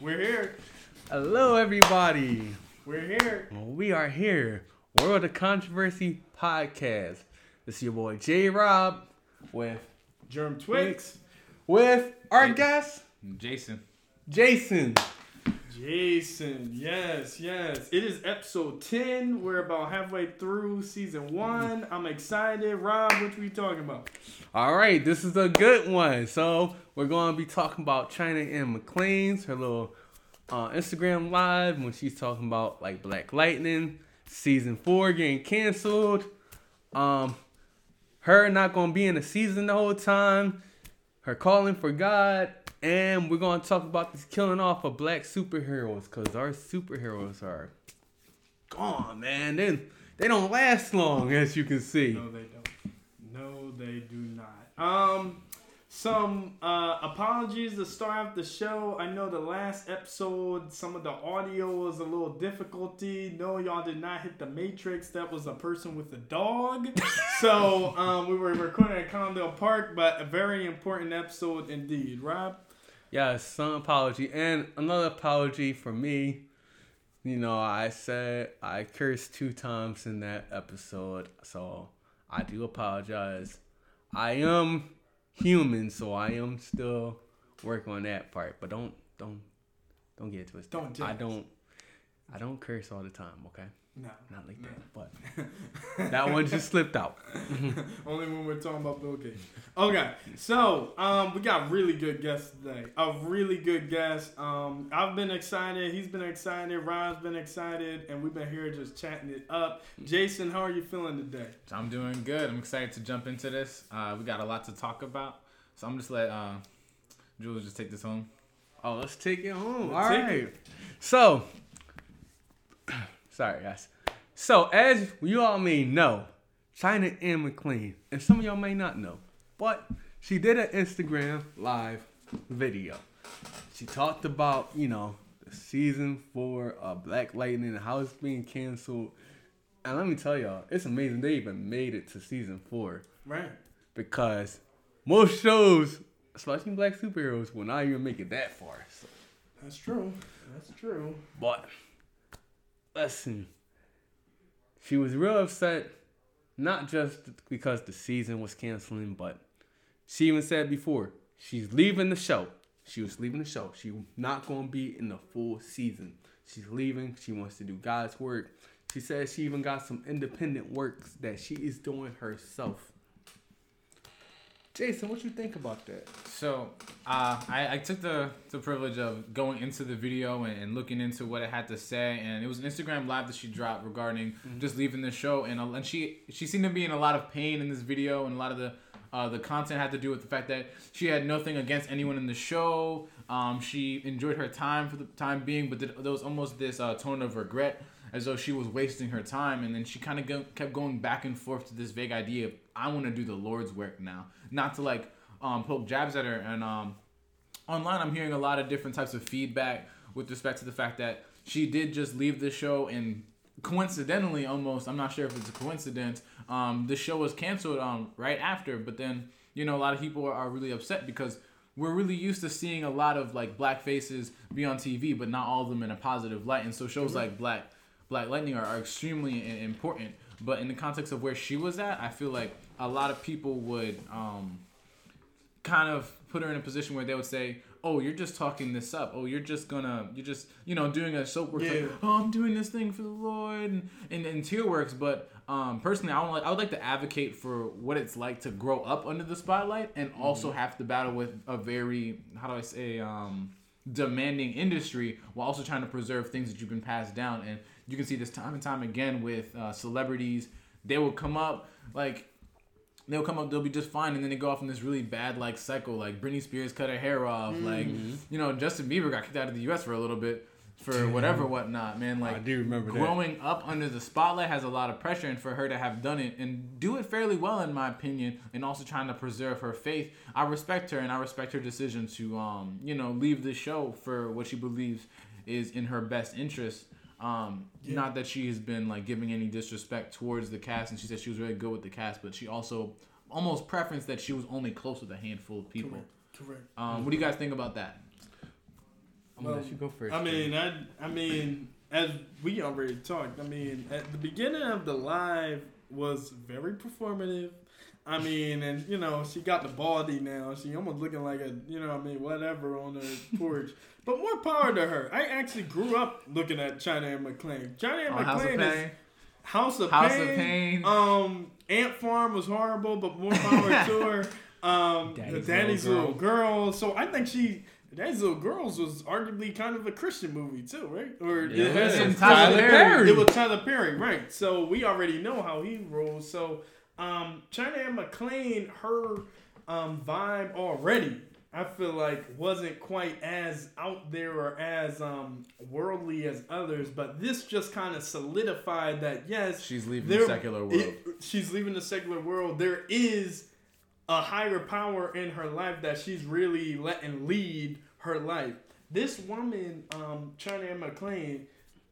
We're here. Hello, everybody. We're here. We are here. World of Controversy podcast. This is your boy J Rob with Germ Twix. with our guest Jason. Jason. Jason. Yes, yes. It is episode 10. We're about halfway through season one. I'm excited. Rob, what we talking about? All right, this is a good one. So we're going to be talking about China Anne McClain's her little uh, Instagram live when she's talking about like Black Lightning season four getting canceled. Um, her not going to be in the season the whole time. Her calling for God. And we're going to talk about this killing off of black superheroes because our superheroes are gone, man. They, they don't last long, as you can see. No, they don't. No, they do not. Um, some uh, apologies to start off the show. I know the last episode, some of the audio was a little difficulty. No, y'all did not hit the matrix. That was a person with a dog. so um, we were recording at Condell Park, but a very important episode indeed. Rob. Yes, some apology. And another apology for me. You know, I said I cursed two times in that episode, so I do apologize. I am human, so I am still working on that part. But don't don't don't get twisted. Don't I don't I don't curse all the time, okay? No. Not like that. But that one just slipped out. Only when we're talking about Bill Gates. Okay, so um, we got really good guests today. A really good guest. Um, I've been excited. He's been excited. Ron's been excited, and we've been here just chatting it up. Jason, how are you feeling today? I'm doing good. I'm excited to jump into this. Uh, we got a lot to talk about. So I'm just let uh, Jules just take this home. Oh, let's take it home. All Let's right. take it. So, sorry, guys. So, as you all may know, China Anne McClain, and some of y'all may not know, but she did an Instagram live video. She talked about, you know, the season four of Black Lightning and how it's being canceled. And let me tell y'all, it's amazing they even made it to season four Right. because most shows, especially black superheroes, will not even make it that far. So. That's true. That's true. But listen, she was real upset, not just because the season was canceling, but she even said before she's leaving the show. She was leaving the show. She not gonna be in the full season. She's leaving. She wants to do God's work. She says she even got some independent works that she is doing herself. Jason, what do you think about that? So uh, I, I took the, the privilege of going into the video and, and looking into what it had to say, and it was an Instagram live that she dropped regarding just leaving the show, and and she she seemed to be in a lot of pain in this video, and a lot of the uh, the content had to do with the fact that she had nothing against anyone in the show. Um, she enjoyed her time for the time being, but th- there was almost this uh, tone of regret, as though she was wasting her time, and then she kind of go- kept going back and forth to this vague idea of I want to do the Lord's work now, not to like um, poke jabs at her. And um, online, I'm hearing a lot of different types of feedback with respect to the fact that she did just leave the show and coincidentally almost i'm not sure if it's a coincidence um, the show was canceled um, right after but then you know a lot of people are really upset because we're really used to seeing a lot of like black faces be on tv but not all of them in a positive light and so shows like black black lightning are, are extremely important but in the context of where she was at i feel like a lot of people would um, kind of put her in a position where they would say, "Oh, you're just talking this up. Oh, you're just gonna, you're just, you know, doing a soap work. Yeah. Like, oh, I'm doing this thing for the Lord and and, and tear works." But um, personally, I would like, I would like to advocate for what it's like to grow up under the spotlight and also have to battle with a very, how do I say, um, demanding industry while also trying to preserve things that you've been passed down. And you can see this time and time again with uh, celebrities. They will come up like they'll come up, they'll be just fine, and then they go off in this really bad like cycle. Like Britney Spears cut her hair off. Like you know, Justin Bieber got kicked out of the U.S. for a little bit for whatever whatnot. Man, like I do remember that. growing up under the spotlight has a lot of pressure, and for her to have done it and do it fairly well, in my opinion, and also trying to preserve her faith, I respect her and I respect her decision to um you know leave the show for what she believes is in her best interest. Um, Yeah. not that she has been like giving any disrespect towards the cast, and she said she was really good with the cast, but she also almost preferenced that she was only close with a handful of people. Correct. Correct. Um, what do you guys think about that? I'm gonna let you go first. I mean, I, I mean, as we already talked, I mean, at the beginning of the live was very performative. I mean, and you know, she got the baldy now. She almost looking like a, you know, I mean, whatever on her porch. But more power to her. I actually grew up looking at China Anne McClain. China and On House of McClain is Payne. House of House Payne. of Payne. Um, Ant Farm was horrible, but more power to her. Um, Daddy's Daddy's, Little little, girl. So I think she. Daddy's Little Girls was arguably kind of a Christian movie too, right? Or Yeah, it had some Tyler Tyler Perry. It was Tyler Perry, right? So we already know how he rolls. So um, China Anne McClain, her um, vibe already, I feel like wasn't quite as out there or as um, worldly as others, but this just kind of solidified that yes, She's leaving there- the secular world. it- she's leaving the secular world. There is a higher power in her life that she's really letting lead her life. This woman, um, China McClain,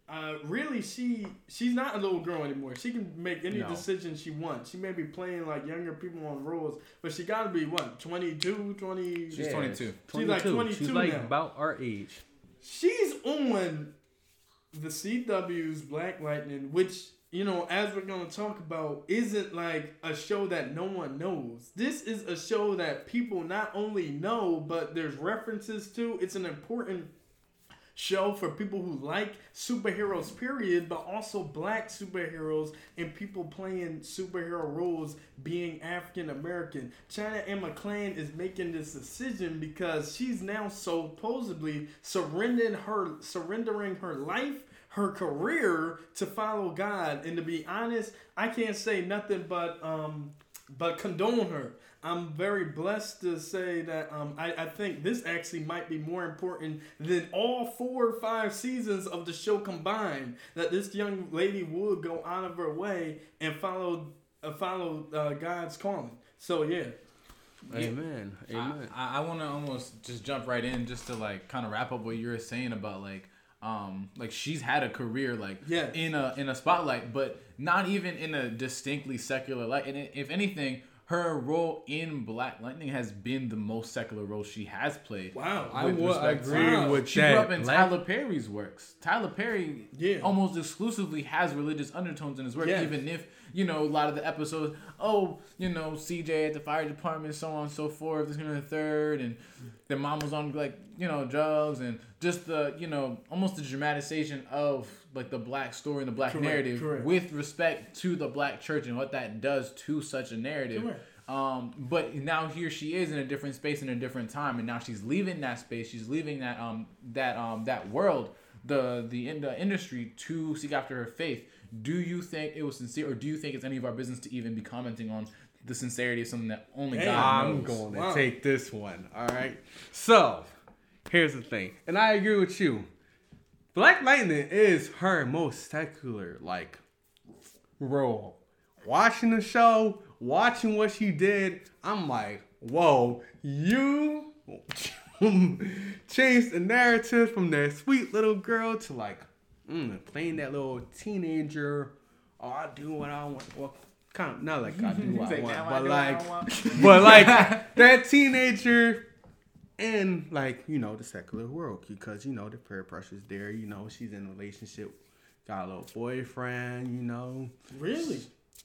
uh, really she she's not a little girl anymore. She can make any No. decision she wants. She may be playing like younger people on roles, but she got to be what 22, 20. She's 22. She's like 22 She's like now. about our age. She's on the CW's Black Lightning, which you know, as we're gonna talk about, isn't like a show that no one knows. This is a show that people not only know, but there's references to. It's an important show for people who like superheroes period but also black superheroes and people playing superhero roles being african american China Anne McClain is making this decision because she's now supposedly surrendering her surrendering her life her career to follow god. And to be honest i can't say nothing but um but condone her I'm very blessed to say that um, I, I think this actually might be more important than all four or five seasons of the show combined. That this young lady would go out of her way and follow uh, follow uh, God's calling. So yeah, Amen. Amen. I, I want to almost just jump right in just to like kind of wrap up what you were saying about like um like she's had a career like Yes. in a in a spotlight but not even in a distinctly secular light and if anything her role in Black Lightning has been the most secular role she has played. Wow. I would agree Wow. with She that. grew up in Black- Tyler Perry's works. Tyler Perry Yeah. almost exclusively has religious undertones in his work, Yes. even if, you know, a lot of the episodes, oh, you know, CJ at the fire department, so on and so forth, this and the third, and their mom was on, like, you know, drugs, and just the, you know, almost the dramatization of, like, the black story and the black Correct, narrative correct. with respect to the black church and what that does to such a narrative. Correct. Um, but now here she is in a different space in a different time, and now she's leaving that space. She's leaving that um that um that world, the the in the industry to seek after her faith. Do you think it was sincere, or do you think it's any of our business to even be commenting on the sincerity of something that only Damn. God I'm knows? going to Wow. take this one. All right. So, here's the thing, and I agree with you. Black Lightning is her most secular like role. Watching the show, watching what she did, I'm like, whoa, you changed the narrative from that sweet little girl to like mm, playing that little teenager. Oh, I do what I want. Well, kind of not like I do what I want, but do what I like want." but like that teenager in like you know the secular world because you know the peer pressure's there you know she's in a relationship got a little boyfriend you know really?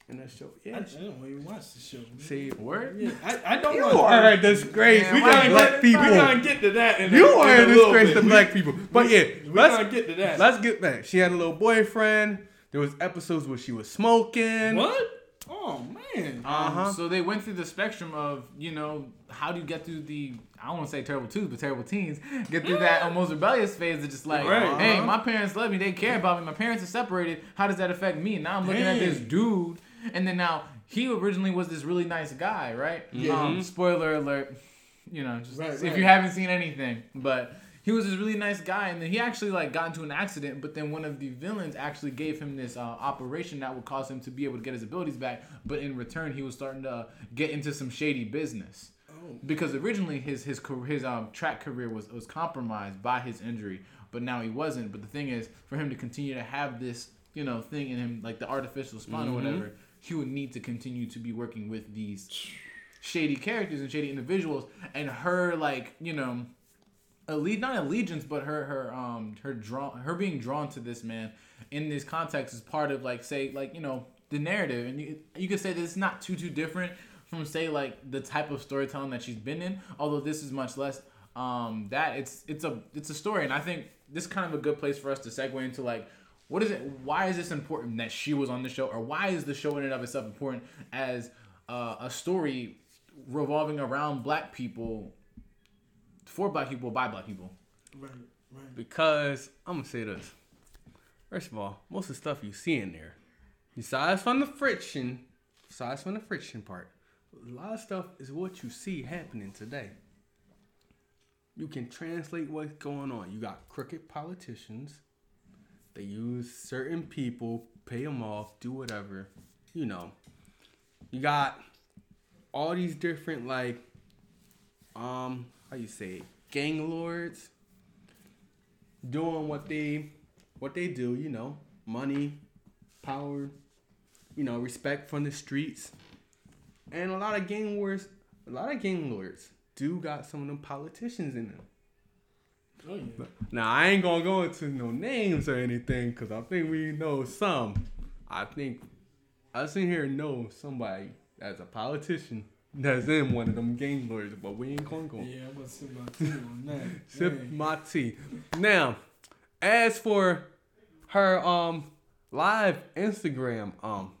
and that show yeah I don't even watch the show. see Word? Yeah, I, I don't you want are a disgrace Man, We to why gonna, black get, people we gonna get to that. In you a, are in a disgrace bit. to black people but yeah We're let's gonna get to that. let's get back she had a little boyfriend there was episodes where she was smoking what? Oh man. Um, Uh-huh. So they went through the spectrum of, you know, how do you get through the, I don't want to say terrible twos, but terrible teens, get through that almost rebellious phase of just like, Right. hey, Uh-huh. my parents love me, they care about me, my parents are separated, how does that affect me? Now I'm looking at this dude, and then now he originally was this really nice guy, right? Yeah. Um, spoiler alert, you know, just Right, if right. you haven't seen anything, but he was this really nice guy, and then he actually like got into an accident. But then one of the villains actually gave him this uh, operation that would cause him to be able to get his abilities back. But in return, he was starting to get into some shady business Oh. because originally his his his um track career was was compromised by his injury, but now he wasn't. But the thing is, for him to continue to have this you know thing in him, like the artificial spine or whatever, he would need to continue to be working with these shady characters and shady individuals, and her like you know elite not allegiance but her her um her drawn her being drawn to this man in this context is part of like say like you know the narrative. And you you could say that it's not too too different from say like the type of storytelling that she's been in although this is much less um that. It's it's a it's a story. And i think this is kind of a good place for us to segue into like what is it why is this important that she was on the show? Or why is the show in and of itself important as uh, a story revolving around black people for black people by black people Right, right. Because I'm gonna say this. First of all, most of the stuff you see in there, besides from the friction, besides from the friction part, a lot of stuff is what you see happening today. You can translate what's going on. You got crooked politicians. They use certain people, pay them off, do whatever. You know. You got all these different like, um, how you say, gang lords doing what they what they do, you know, money, power, you know, respect from the streets. And a lot of gang wars, a lot of gang lords do got some of them politicians in them. Oh yeah. Now I ain't gonna go into no names or anything because I think we know some. I think us in here know somebody that's a politician that's in one of them game lords, but we ain't gonna go. Yeah, I'm gonna sip my tea on that. Sip Hey. my tea. Now, as for her um live Instagram um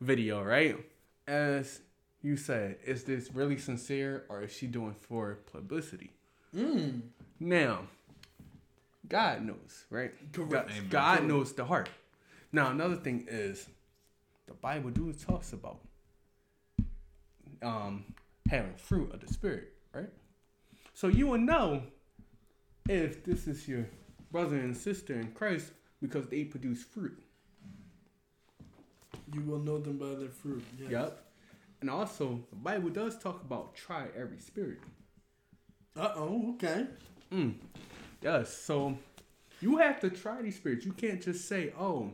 video, right? As you said, is this really sincere or is she doing for publicity? Mm. Now, God knows, right? Correct. God, God knows the heart. Now, another thing is the Bible do talks about um having fruit of the spirit, right? So you will know if this is your brother and sister in Christ because they produce fruit. You will know them by their fruit. Yes. Yep. And also, the Bible does talk about try every spirit. Uh oh. Okay. Mm. Yes. So you have to try these spirits. You can't just say, "Oh,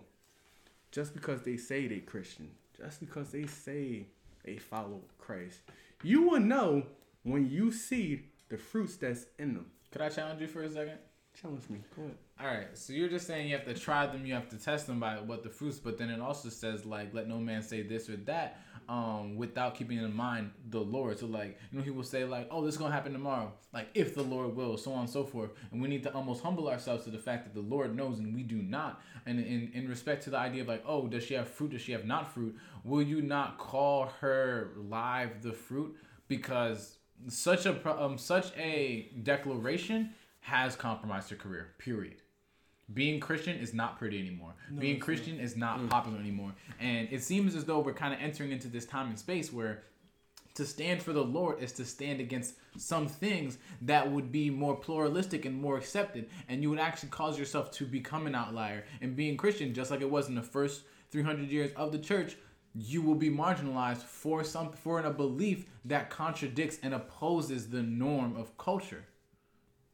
just because they say they Christian, just because they say they follow Christ." You will know when you see the fruits that's in them. could i challenge you for a second Me. Go ahead. All right, so you're just saying you have to try them, you have to test them by what the fruits, but then it also says like let no man say this or that, um, without keeping in mind the Lord. So like you know, he will say like, oh, this is gonna happen tomorrow, like if the Lord will, so on and so forth, and we need to almost humble ourselves to the fact that the Lord knows and we do not. And in in respect to the idea of like, oh, does she have fruit? Does she have not fruit? Will you not call her live the fruit because such a um such a declaration has compromised her career. Period. Being Christian is not pretty anymore. Being it's Christian is not mm. popular anymore. And it seems as though we're kind of entering into this time and space where to stand for the Lord is to stand against some things that would be more pluralistic and more accepted. And you would actually cause yourself to become an outlier. And being Christian, just like it was in the first 300 years of the church, you will be marginalized for some for a belief that contradicts and opposes the norm of culture.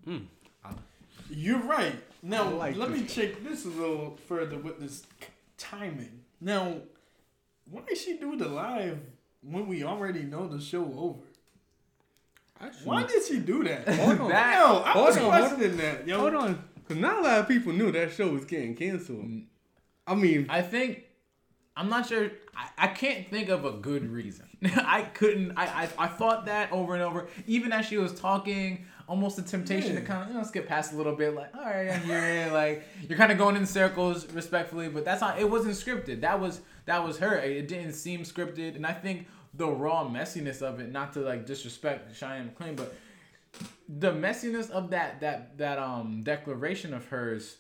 Hmm. You're right. Now like let this. me check this a little further with this timing. Now, why did she do the live when we already know the show over? Why did she do that? Hold on. That- Yo, I was on. questioning that. Yo, Hold on, because not a lot of people knew that show was getting canceled. Mm. I mean, I think I'm not sure. I, I can't think of a good reason. I couldn't. I, I I thought that over and over. Even as she was talking, almost a temptation to Yeah. kind of you know skip past a little bit. Like, all right, I hear it. Like you're kind of going in circles respectfully, but that's not. It wasn't scripted. That was that was her. It didn't seem scripted, and I think the raw messiness of it. Not to like disrespect China Anne McClain, but the messiness of that that that um declaration of hers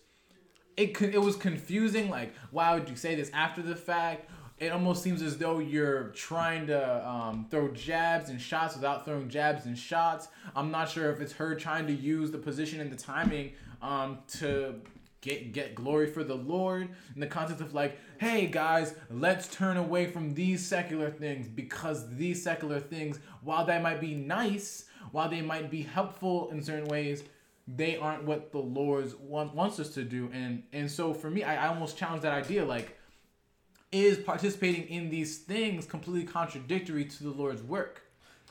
it con- it was confusing. Like, why would you say this after the fact? It almost seems as though you're trying to um, throw jabs and shots without throwing jabs and shots. I'm not sure if it's her trying to use the position and the timing um, to get get glory for the Lord in the context of like, hey guys, let's turn away from these secular things because these secular things, while they might be nice, while they might be helpful in certain ways, they aren't what the Lord want, wants us to do. And and so for me, I, I almost challenge that idea like, is participating in these things completely contradictory to the Lord's work?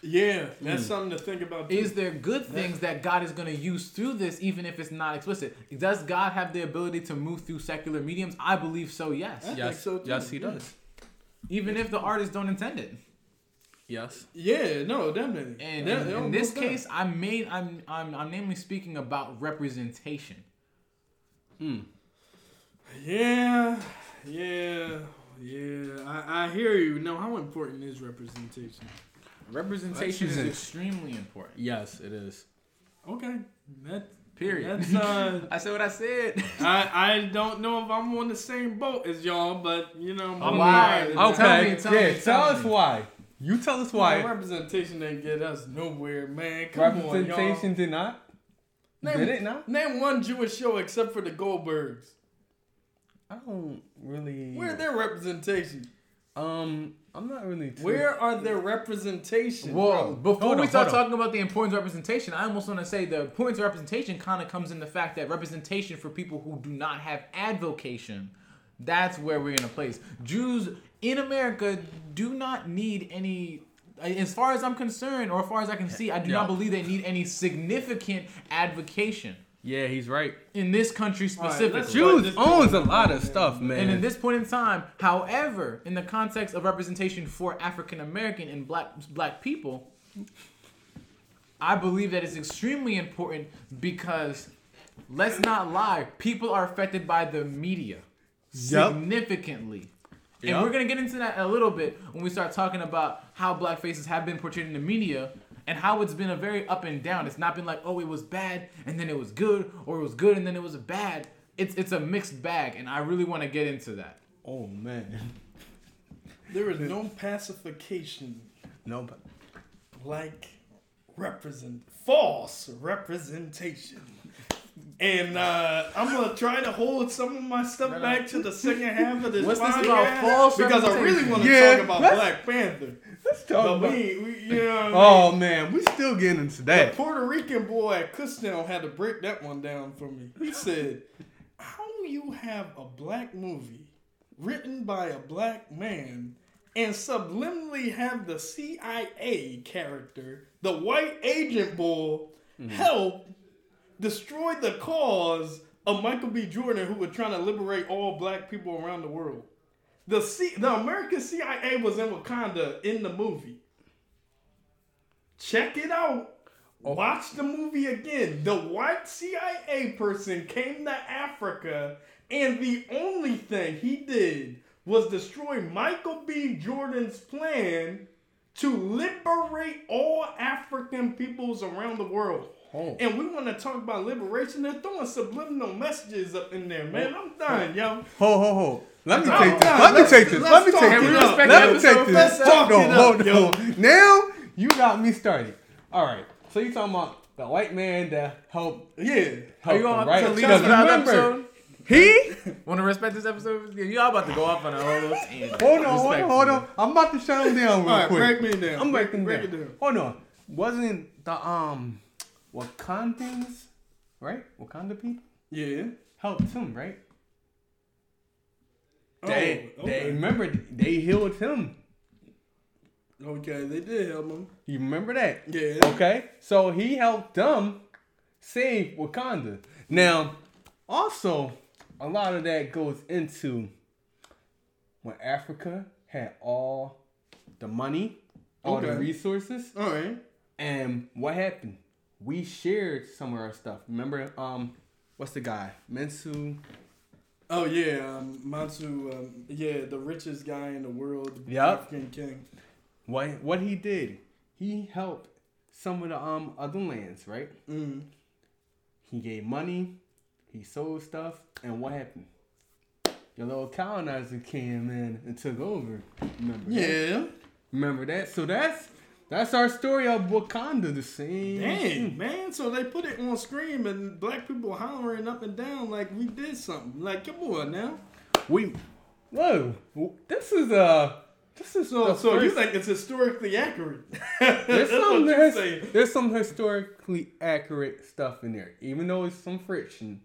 Yeah, that's something to think about. Too. Is there good things that God is going to use through this, even if it's not explicit? Does God have the ability to move through secular mediums? I believe so. Yes. I Yes, so, yes, he does. Even if the artists don't intend it. Yes. Yeah, no, definitely. And Yeah, in, in this case, I'm made. I'm, I'm I'm namely speaking about representation. Hmm. Yeah, yeah, yeah. I, I hear you. Now, how important is representation? Representation is extremely important. Yes, it is. Okay, that Period. that's uh. I said what I said. I, I don't know if I'm on the same boat as y'all, but you know, I'm why? not. Tell Okay. me, tell yeah, me, tell tell us me. why. You tell us Why why. representation didn't get us nowhere, man. Come Representation on, did not. y'all. Did it not? Name one Jewish show except for the Goldbergs. I don't really. Where's their representation? Um, I'm not really. Too, Where are their representation? Well, before Hold we on, start hold on. talking about the importance of representation, I almost want to say the importance of representation kind of comes in the fact that representation for people who do not have advocation, that's where we're in a place. Jews in America do not need any. As far as I'm concerned, or as far as I can see, I do Yeah. not believe they need any significant advocation Yeah, he's right. in this country specifically. let's- Jews owns a lot of stuff, man. And in this point in time, however, in the context of representation for African American and black black people, I believe that it's extremely important because let's not lie, people are affected by the media Yup. significantly. And Yup. we're gonna get into that a little bit when we start talking about how black faces have been portrayed in the media and how it's been a very up and down. It's not been like, oh, it was bad and then it was good, or it was good and then it was bad. It's it's a mixed bag, and I really want to get into that. oh man, there is no pacification no, but like represent false representation. And uh, I'm gonna try to hold some of my stuff No, no. back to the second half of this What's this about false because I really want to Yeah, talk about Black Panther. Let's talk But about. we, we, you know, I mean? Oh man, we still getting into The that. Puerto Rican boy at Kutztown had to break that one down for me. He said, "How you have a black movie written by a black man and subliminally have the CIA character, the white agent bull, mm. help destroy the cause of Michael B. Jordan, who was trying to liberate all black people around the world? The C- the American CIA was in Wakanda in the movie." Check it out. Oh. Watch the movie again. The white CIA person came to Africa, and the only thing he did was destroy Michael B. Jordan's plan to liberate all African peoples around the world. Oh. And we want to talk about liberation. They're throwing subliminal messages up in there, man. Oh. I'm done, yo. Ho ho ho. Let me take this. Let me take this. let's me take this. Let me take this. Talk Hold it on, hold yo. on. Now you got me started. All right. So you talking about the white man that helped Yeah. Are you going right? to lead us that episode? he Want to respect this episode? Yeah, you all about to go off on a whole little tangent. Hold on, hold on, hold on. I'm about to shut him down real All right, quick. break me down. I'm breaking break down. it down. Hold on. Wasn't the um Wakandans, right? Wakanda people Yeah. helped him, right? Oh, They they remember they healed him. Okay, they did help him. You remember that? Yeah. Okay, so he helped them save Wakanda. Now, also, a lot of that goes into when Africa had all the money, all the resources, All right. and what happened? We shared some of our stuff. Remember, um, what's the guy? Mensu. Oh yeah, um, Mansu. Um, yeah, the richest guy in the world. The Yup. African king. What what he did? He helped some of the um other lands, right? Mm. He gave money, he sold stuff, and what happened? Your little colonizer came in and took over. Remember? that? Yeah. Remember that? So that's that's our story of Wakanda. The same. Dang, man. So they put it on screen and black people hollering up and down like we did something. Like, come on now. We. Whoa. This is uh. This is So, so you think it's historically accurate? There's some, there's, there's some historically accurate stuff in there. Even though it's some friction,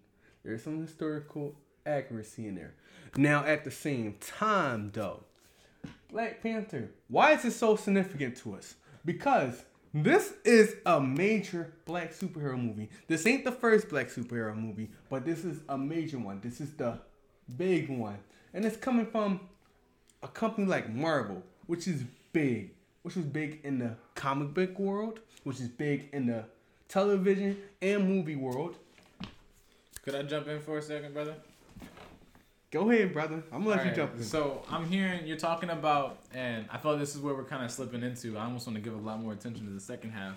there's some historical accuracy in there. Now, at the same time, though, Black Panther, why is it so significant to us? Because This is a major black superhero movie. This ain't the first black superhero movie, but this is a major one. This is the big one. And it's coming from a company like Marvel, which is big, which was big in the comic book world, which is big in the television and movie world. Could I jump in for a second, brother? Go ahead, brother. I'm gonna let you Alright, jump in. So I'm hearing you're talking about, and I feel this is where we're kind of slipping into. I almost want to give a lot more attention to the second half.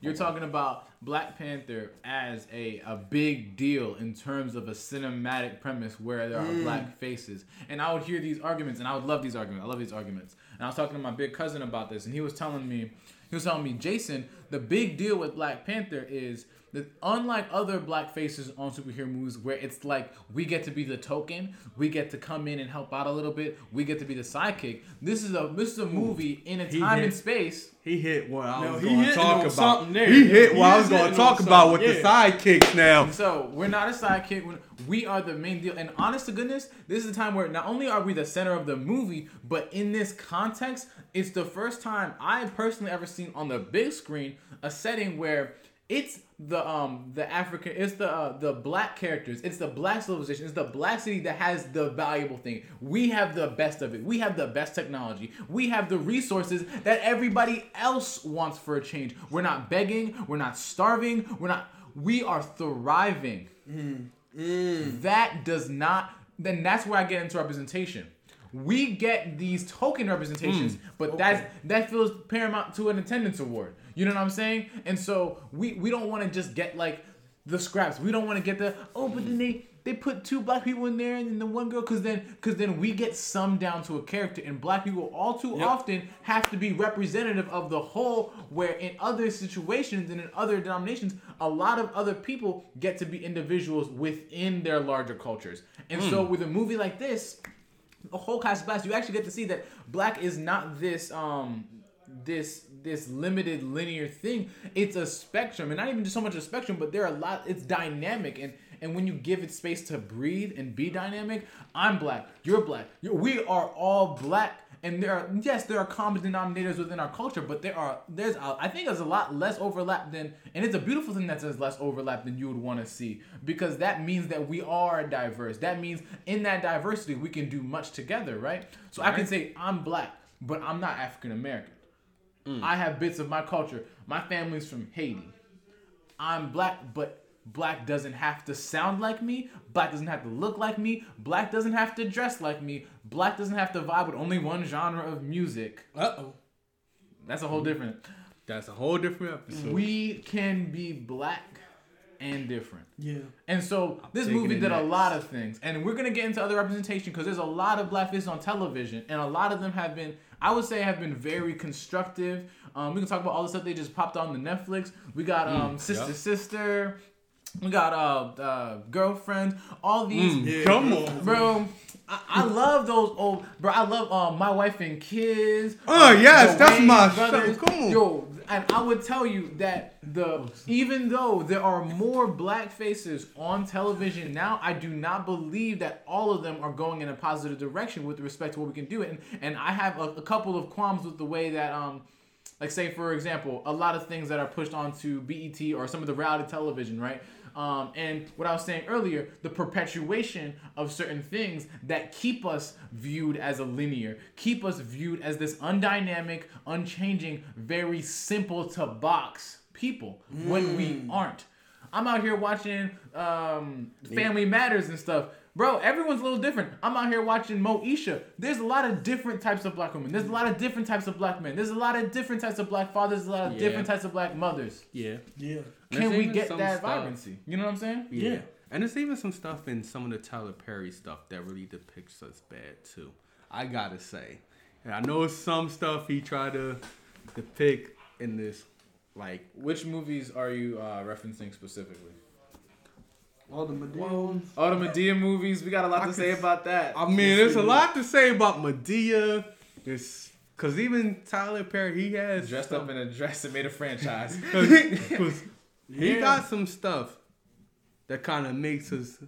You're talking about Black Panther as a, a big deal in terms of a cinematic premise where there are mm. black faces. And I would hear these arguments, and I would love these arguments. I love these arguments. And I was talking to my big cousin about this, and he was telling me, he was telling me, Jason, the big deal with Black Panther is that unlike other black faces on superhero movies where it's like we get to be the token, we get to come in and help out a little bit, we get to be the sidekick. This is a this is a movie in a He time hit- and space. He hit what I No, was he going to talk about. something there. He hit He what I was going to talk about with something, the sidekicks now. So we're not a sidekick. when- We are the main deal. And honest to goodness, this is a time where not only are we the center of the movie, but in this context, it's the first time I personally ever seen on the big screen a setting where it's the um the African, it's the uh, the black characters, it's the black civilization, it's the black city that has the valuable thing. We have the best of it. We have the best technology. We have the resources that everybody else wants for a change. We're not begging. We're not starving. We're not. We are thriving. That does not. Then that's where I get into representation. We get these token representations, hmm. but that's that feels paramount to an attendance award. You know what I'm saying? And so we we don't want to just get like the scraps. We don't want to get the oh, but then they they put two black people in there and then the one girl because then because then we get summed down to a character and black people all too often have to be representative of the whole where in other situations and in other denominations a lot of other people get to be individuals within their larger cultures and so hmm. with a movie like this whole cast blacks, you actually get to see that black is not this um this this limited linear thing. It's a spectrum, and not even just so much a spectrum, but there are a lot. It's dynamic, and and when you give it space to breathe and be dynamic, I'm black, you're black, you we are all black. And there are yes, there are common denominators within our culture, but there are there's a, I think there's a lot less overlap than, and it's a beautiful thing that there's less overlap than you would want to see because that means that we are diverse. That means in that diversity we can do much together, right? So I can say I'm black, but I'm not African American. Mm. I have bits of my culture. My family's from Haiti. I'm black, but black doesn't have to sound like me. Black doesn't have to look like me. Black doesn't have to dress like me. Black doesn't have to vibe with only one genre of music. Uh oh. That's a whole different. That's a whole different episode. We can be black and different. Yeah. And so this movie it did a lot of things, and we're gonna get into other representation because there's a lot of black faces on television, and a lot of them have been, I would say, have been very constructive. Um, we can talk about all the stuff they just popped on the Netflix. We got um, Sister yeah. Sister, we got uh, uh girlfriend, all these. Yeah. Come on. Bro, I, I love those old bro. I love um, my wife and kids. Oh, uh, yes, that's Wayans my brothers. show. Come on. Yo, and I would tell you that the even though there are more black faces on television now, I do not believe that all of them are going in a positive direction with respect to what we can do. And and I have a, a couple of qualms with the way that um like say for example a lot of things that are pushed onto BET or some of the reality television, right? Um, and what I was saying earlier, the perpetuation of certain things that keep us viewed as a linear, keep us viewed as this undynamic, unchanging, very simple to box people when we aren't. I'm out here watching um, Family Matters and stuff. Bro, everyone's a little different. I'm out here watching Moesha. There's a lot of different types of black women. There's a lot of different types of black men. There's a lot of different types of black fathers. There's a lot of Yeah. different types of black mothers. Yeah. Yeah. Can we get some that stuff- vibrancy? You know what I'm saying? Yeah. Yeah. And there's even some stuff in some of the Tyler Perry stuff that really depicts us bad too. I gotta say. And I know some stuff he tried to depict in this like Which movies are you uh, referencing specifically? All the Madea. Oh, the Madea movies. We got a lot I to could say s- about that. I mean, there's a lot to say about Madea. This cause even Tyler Perry he has Dressed up in a dress and made a franchise. Cause he Yeah. got some stuff that kind of makes us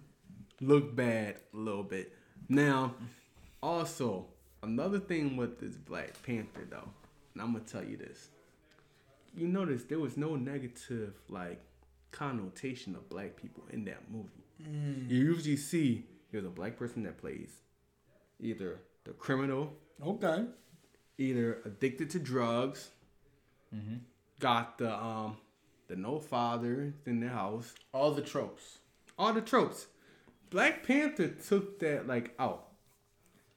look bad a little bit. Now, also another thing with this Black Panther though, and I'm gonna tell you this: you notice there was no negative like connotation of black people in that movie. Mm. You usually see there's a black person that plays either the criminal, Okay. either addicted to drugs, Mm-hmm. got the um the no father in the house, All the tropes. all the tropes. Black Panther took that like out.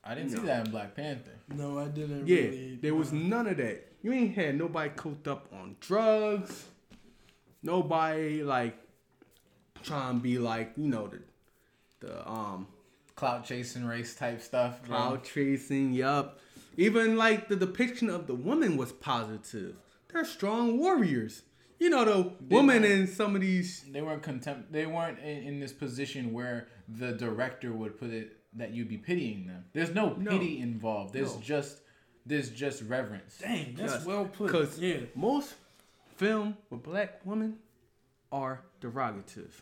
I didn't No. see that in Black Panther. No, I didn't. Yeah, really, there was uh, none of that. You ain't had nobody cooked up on drugs. Nobody like trying to be like you know the the um cloud chasing race type stuff. bro. cloud chasing, Yup. Even like the depiction of the woman was positive. They're strong warriors. You know the They woman in some of these. They weren't contempt. They weren't in, in this position where the director would put it that you'd be pitying them. There's no No. pity involved. There's No. just there's just reverence. Dang, that's Yes, well put. Because yeah. most film with black women are derogative.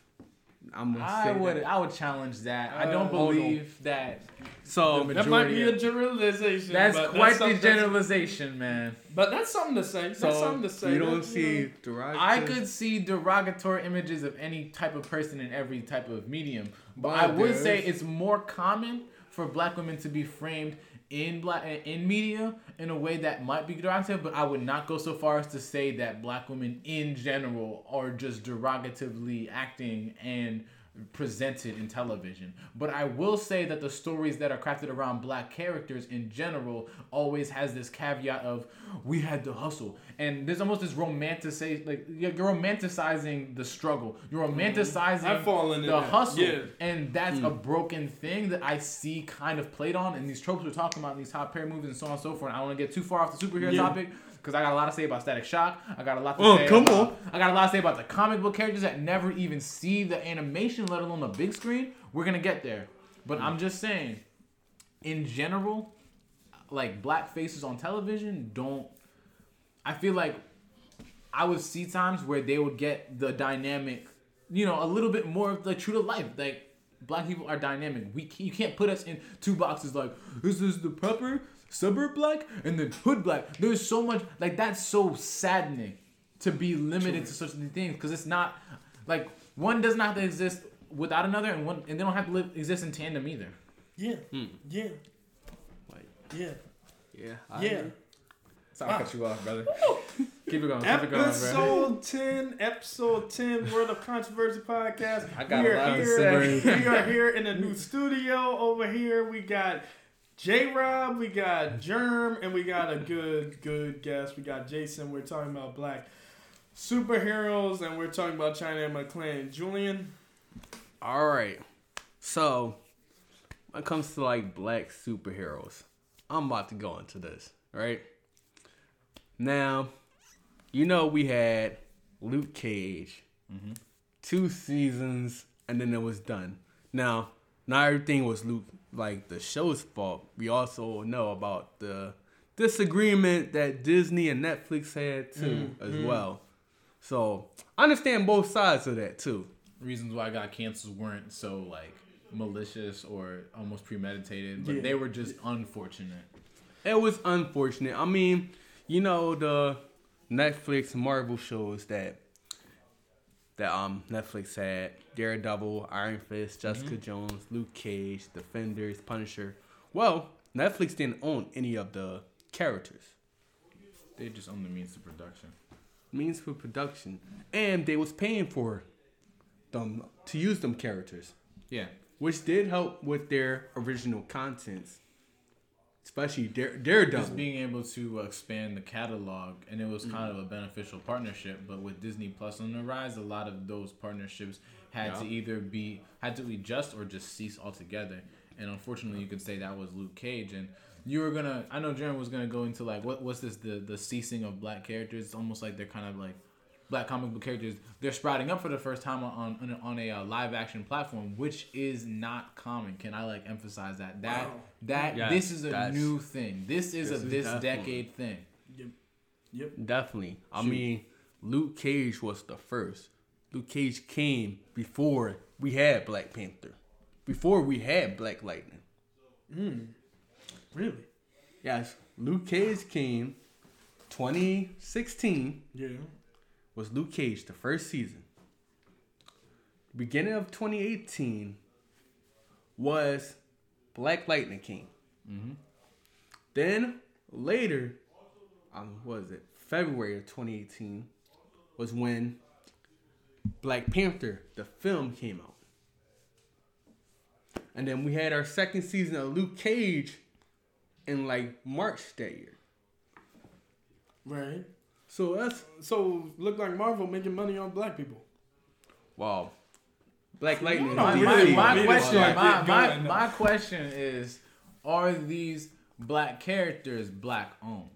I'm gonna I would that. I would challenge that. I Uh, don't hold on. believe that. So The That might be a generalization. That's but quite the generalization, man. But that's something to say. That's So something to say. you don't That's, see know, derogative. I could see derogatory images of any type of person in every type of medium, but But I would say it's more common for black women to be framed in black in media in a way that might be derogatory. But I would not go so far as to say that black women in general are just derogatively acting and presented in television. But I will say that the stories that are crafted around black characters in general always has this caveat of we had to hustle. And there's almost this romanticization like you're romanticizing the struggle. You're mm-hmm. romanticizing I've fallen in the hustle. Yeah. And that's a hmm. broken thing that I see kind of played on in these tropes we're talking about in these top pair movies and so on and so forth. And I don't want to get too far off the superhero Yeah. topic because I got a lot to say about Static Shock. I got a lot to Oh, say come about, on. I got a lot to say about the comic book characters that never even see the animation, let alone the big screen. We're gonna get there. But I'm just saying, in general, like black faces on television don't I feel like I would see times where they would get the dynamic, you know, a little bit more of the true to life. Like black people are dynamic. We you can't put us in two boxes like this is the prepper suburb black and then hood black. There's so much like that's so saddening to be limited to such things because it's not like one does not have to exist without another and one and they don't have to live exist in tandem either. Yeah. Hmm. Yeah. Like, Yeah. yeah, I Yeah. agree. Sorry, I ah. cut you off, brother. Keep it going. Keep it going, bro. Episode 10, episode 10, World of Controversy podcast. I got we a are lot to here, say. We are here in a new studio over here. We got J Rob, we got Germ, and we got a good, good guest. We got Jason. We're talking about black superheroes, and we're talking about China Anne McClain. Julian, All right. So, when it comes to like black superheroes, I'm about to go into this, right? Now, you know we had Luke Cage, mm-hmm. two seasons, and then it was done. Now, not everything was Luke like the show's fault. We also know about the disagreement that Disney and Netflix had too, mm-hmm. as well. So, I understand both sides of that too. reasons why I got canceled weren't so like malicious or almost premeditated, but Yeah. they were just unfortunate. It was unfortunate. I mean, you know the Netflix Marvel shows that that um Netflix had Daredevil, Iron Fist, Jessica Jones, Luke Cage, Defenders, Punisher. Well, Netflix didn't own any of the characters. They just own the means to production. Means for production, and they was paying for them to use them characters, Yeah. which did help with their original contents, especially Dare, Daredevil. Just being able to expand the catalog, and it was kind of a beneficial partnership. But with Disney Plus on the rise, a lot of those partnerships had to either be had to adjust or just cease altogether. And unfortunately, you could say that was Luke Cage. And you were gonna, I know Jaron was gonna go into like what what's this the the ceasing of black characters? It's almost like they're kind of like black comic book characters. They're sprouting up for the first time on on, on a uh, live action platform, which is not common. Can I like emphasize that that Wow. that Yes, this is a new thing. This is this a is this definitely- decade thing. Yep. Yep. Definitely. I Shoot. mean, Luke Cage was the first. Luke Cage came before we had Black Panther, before we had Black Lightning. Really? Yes, Luke Cage came 2016 Yeah. Was Luke Cage, the first season. Beginning of 2018 was Black Lightning King. Then later, um, what was it? February of 2018 was when Black Panther, the film, came out. And then we had our second season of Luke Cage in like March that year. Right. So that's So look like Marvel making money on black people. wow. Black Lightning. My, is my, really- my really question, start my, my, my question is, are these black characters black owned?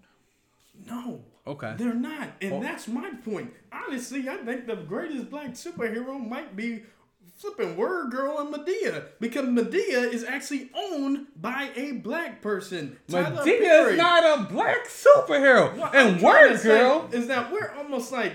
No. Okay. They're not. And Oh. that's my point. Honestly, I think the greatest black superhero might be flipping Word Girl and Madea. Because Madea is actually owned by a black person. Madea is not a black superhero. I'm and Word Girl. is that we're almost like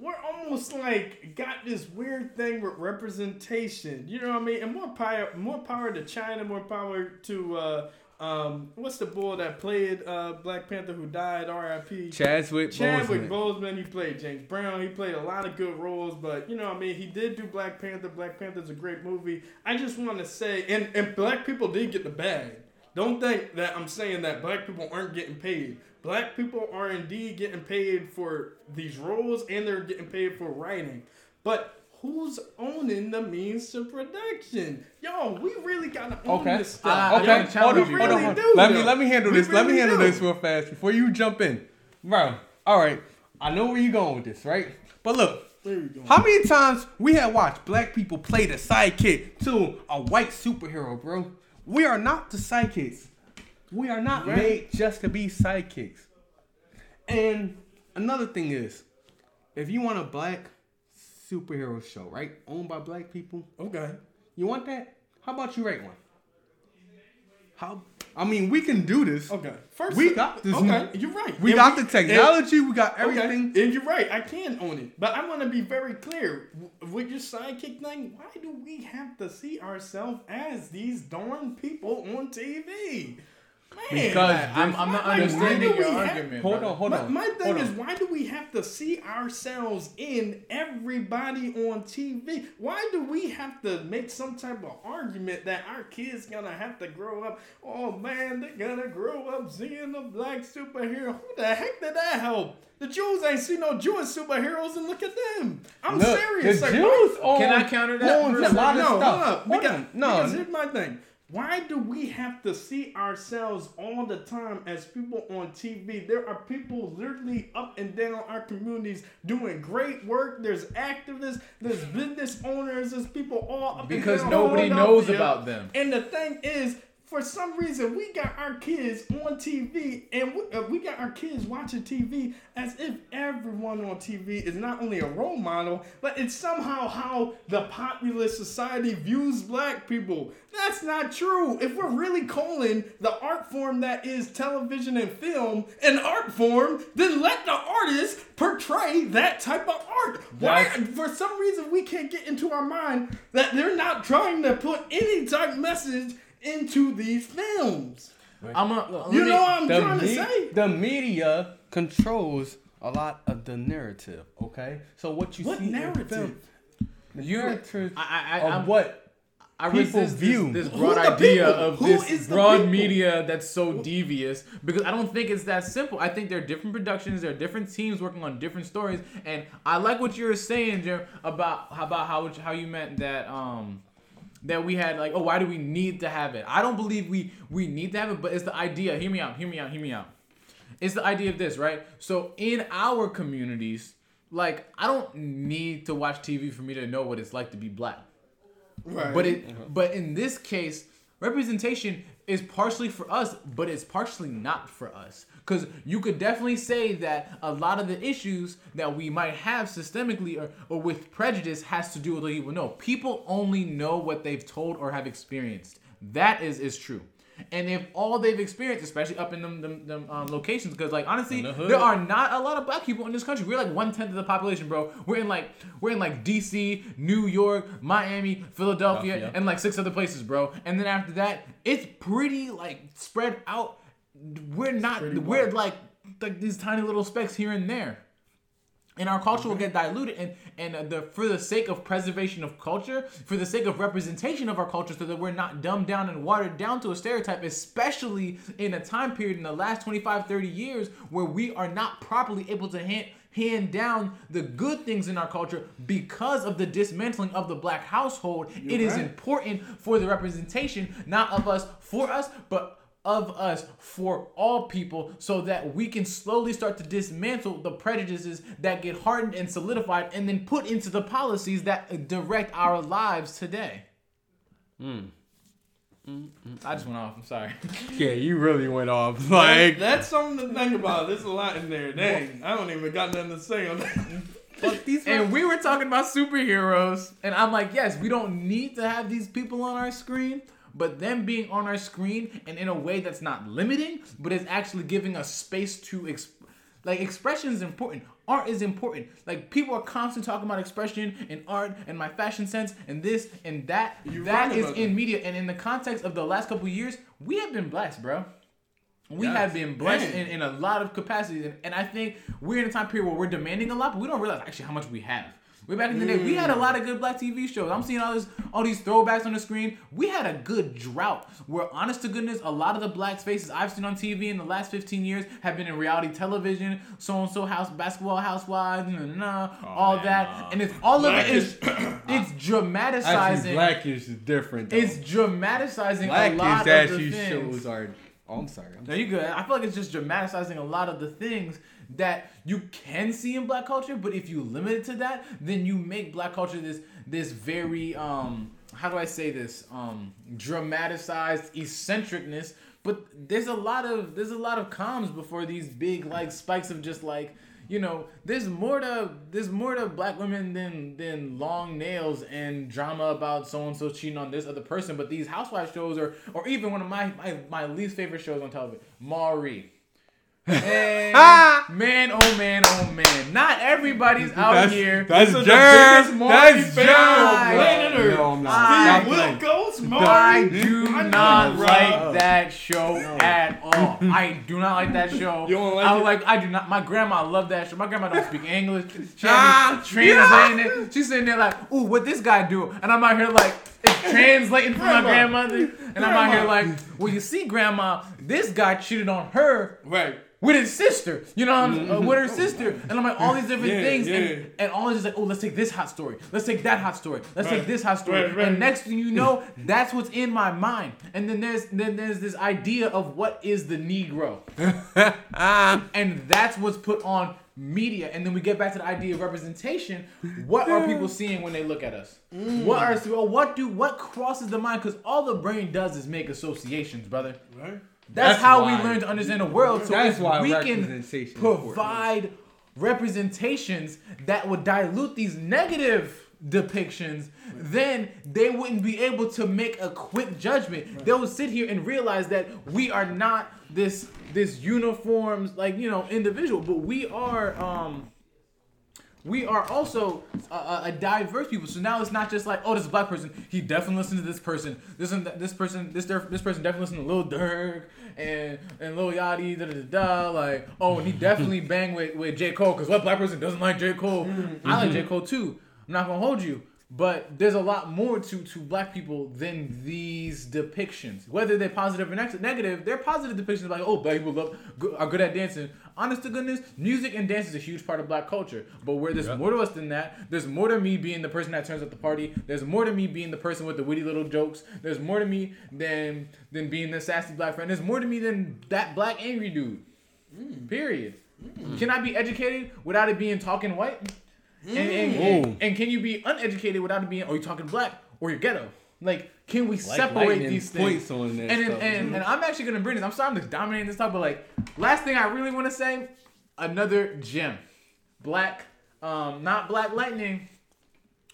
we're almost like got this weird thing with representation. You know what I mean? And more power, more power to China, more power to uh, um, what's the boy that played uh, Black Panther who died? R.I.P. Chadwick Chadwick Boseman. Boseman, he played James Brown. He played a lot of good roles, but you know, what I mean, he did do Black Panther. Black Panther's a great movie. I just want to say, and and black people did get the bag. Don't think that I'm saying that black people aren't getting paid. Black people are indeed getting paid for these roles, and they're getting paid for writing. But who's owning the means to production? Yo, we really gotta own Okay. this stuff. I Okay, gotta hold on, you. hold on, We hold on. Let me let me handle We this. Let me handle do. this real fast before you jump in, bro. All right, I know where you're going with this, right? But look, There you go. how many times we have watched black people play the sidekick to a white superhero, bro? We are not the sidekicks. We are not Right. made just to be sidekicks. And another thing is, if you want a black superhero show, right, owned by black people, Okay. you want that? How about you write one? How? I mean, we can do this. Okay. First, We got this Okay, new- you're right. We And got the technology. We got Okay, everything. and you're right. I can own it, but I want to be very clear with your sidekick thing. Why do we have to see ourselves as these darn people on TV? Man, Because I'm, I'm not Like, understanding your have- argument. Hold brother. on, hold my, on. my thing is, on. why do we have to see ourselves in everybody on TV? Why do we have to make some type of argument that our kids gonna have to grow up? Oh man, they're gonna grow up seeing a black superhero. Who the heck did that help? The Jews ain't see no Jewish superheroes, and look at them. I'm Look, serious. The Like, Jews why- own, Can I counter that owns for a a lot no, hold stuff. up. Because. No, because here's my thing. Why do we have to see ourselves all the time as people on TV? There are people literally up and down our communities doing great work. There's activists, there's business owners, there's people all up Because and down nobody knows about them. And the thing is, for some reason, we got our kids on TV, and we, uh, we got our kids watching TV as if everyone on TV is not only a role model, but it's somehow how the populist society views black people. That's not true. If we're really calling the art form that is television and film an art form, then let the artist portray that type of art. Why? For some reason, we can't get into our mind that they're not trying to put any type message into these films. I'm a, You know what I'm the, trying to say? the media controls a lot of the narrative. Okay, so what you What see in narrative? film, the You- narrative I, I, of I'm, what I people resist view. this, this broad idea people? of Who this is broad people? media that's so devious because I don't think it's that simple. I think there are different productions, there are different teams working on different stories, and I like what you were saying, Jer, about about how how you meant that um that we had like oh why do we need to have it? I don't believe we we need to have it, but it's the idea. Hear me out. Hear me out. Hear me out. It's the idea of this, right? So in our communities, like I don't need to watch TV for me to know what it's like to be black. Right. But it uh-huh. but in this case, representation is partially for us, but it's partially not for us. Cause you could definitely say that a lot of the issues that we might have systemically or, or with prejudice has to do with what people know. People only know what they've told or have experienced. That is is true. And if all they've experienced, especially up in them, them, them um, locations, because like honestly, the there are not a lot of black people in this country. We're like one tenth of the population, bro. We're in like we're in like D.C., New York, Miami, Philadelphia, Philadelphia. and like six other places, bro. And then after that, it's pretty like spread out. We're not. We're like like these tiny little specks here and there and our culture will get diluted and and uh, the for the sake of preservation of culture for the sake of representation of our culture so that we're not dumbed down and watered down to a stereotype especially in a time period in the last 25 30 years where we are not properly able to hand hand down the good things in our culture because of the dismantling of the black household It is right. important for the representation not of us for us but of us for all people so that we can slowly start to dismantle the prejudices that get hardened and solidified and then put into the policies that direct our lives today. Hmm. I just went off. I'm sorry. Yeah, you really went off. That- Like, that's something to think about. There's a lot in there. Dang, I don't even got nothing to say on that. these and we were talking about superheroes, and I'm like, yes, we don't need to have these people on our screen, but them being on our screen and in a way that's not limiting, but is actually giving us space to exp- like expression is important. Art is important. Like people are constantly talking about expression and art and my fashion sense and this and that. You're that right is in that. media and in the context of the last couple of years, we have been blessed, bro. We Yes. have been blessed in, in a lot of capacities, and, and I think we're in a time period where we're demanding a lot, but we don't realize actually how much we have. Way back in the day, we had a lot of good black TV shows. I'm seeing all this, all these throwbacks on the screen. We had a good drought. Where, honest to goodness, a lot of the black faces I've seen on TV in the last 15 years have been in reality television, so and so house, basketball housewives, nah, nah, nah, oh, all man, that, nah. and it's all of it is, it's dramatizing. blackish is different. Though. it's dramatizing a lot of the things. shows are. Oh, I'm sorry. I'm No, you good. I feel like it's just dramatizing a lot of the things that you can see in black culture, but if you limit it to that, then you make black culture this this very um how do I say this? Um dramatized eccentricness. But there's a lot of there's a lot of calms before these big like spikes of just like you know, there's more to there's more to black women than than long nails and drama about so and so cheating on this other person. But these housewife shows are or even one of my my, my least favorite shows on television, Maury. And man, oh man, oh man! Not everybody's out That's- here. That's This is the Jerm. biggest Maury That's fan Jerm. on planet Earth. No, I'm not. I Stop Will. Ghost I do I not bro. like that show at all. I do not like that show. You don't like I it? like. I do not. My grandma loved that show. My grandma don't speak English. She Ah, had me translating it. She's sitting there like, "Ooh, what this guy do?" And I'm out here like it's translating for my grandmother. And I'm out here like, "Well, you see, grandma, this guy cheated on her." Right. With his sister, you know, what I'm- uh, with her sister, and I'm like all these different Yeah, things, yeah. and, and all is just like, oh, let's take this hot story, let's take that hot story, let's Right. take this hot story, Right, right. and next thing you know, that's what's in my mind, and then there's then there's this idea of what is the Negro, and that's what's put on media, and then we get back to the idea of representation. What are people seeing when they look at us? What are what do what crosses the mind? Because all the brain does is make associations, brother. Right. That's, That's how why- we learn to understand the world. So That's why we can representation is important. provide representations that would dilute these negative depictions, then they wouldn't be able to make a quick judgment. They will sit here and realize that we are not this this uniforms like you know individual, but we are um we are also a, a, diverse people. So now it's not just like, oh, this black person. He definitely listens to this person. This this person, this this person definitely listens to Lil Durk and and Lil Yachty. Da da da. Like, oh, and he definitely banged with with J Cole because what black person doesn't like J Cole? I like J Cole too. I'm not gonna hold you. But there's a lot more to, to black people than these depictions. Whether they're positive or neg- negative, they're positive depictions like, oh, black people love, are good at dancing. Honest to goodness, music and dance is a huge part of black culture. But where there's more to us than that, there's more to me being the person that turns up the party. There's more to me being the person with the witty little jokes. There's more to me than than being the sassy black friend. There's more to me than that black angry dude. Mm. Period. Mm. Can I be educated without it being talking white? And, and, and, and can you be uneducated without it being, oh, you're talking black or you're ghetto? Like, can we separate these points things? on that and, stuff. and, and I'm actually gonna bring this. I'm sorry I'm just dominating this talk, but like, last thing I really want to say, another gem, black, um, not Black Lightning,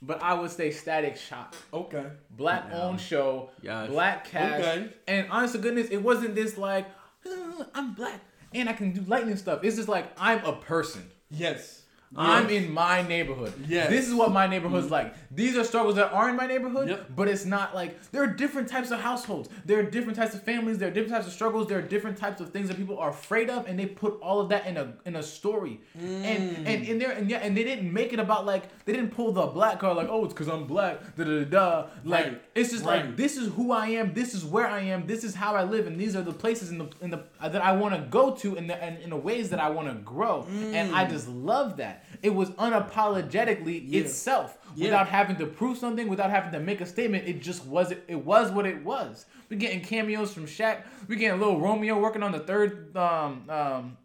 but I would say Static Shock, Okay. black owned show, Yes. black cast, Okay. and honest to goodness, it wasn't this like, "Uh, I'm black and I can do lightning stuff. It's just like I'm a person. Yes. I'm in my neighborhood. Yes. This is what my neighborhood's like. These are struggles that are in my neighborhood, Yep. but it's not like there are different types of households. There are different types of families. There are different types of struggles. There are different types of things that people are afraid of, and they put all of that in a in a story. Mm. And and in there and yeah, and they didn't make it about like they didn't pull the black card like oh it's because I'm black da da da da. Like Right. it's just like this is who I am. This is where I am. This is how I live, and these are the places in the in the that I want to go to, and the and in the ways that I want to grow. And I just love that. It was unapologetically Yeah. itself, Yeah. without having to prove something, without having to make a statement. It just was. It, it was what it was. We're getting cameos from Shaq. We're getting little Romeo working on the third um um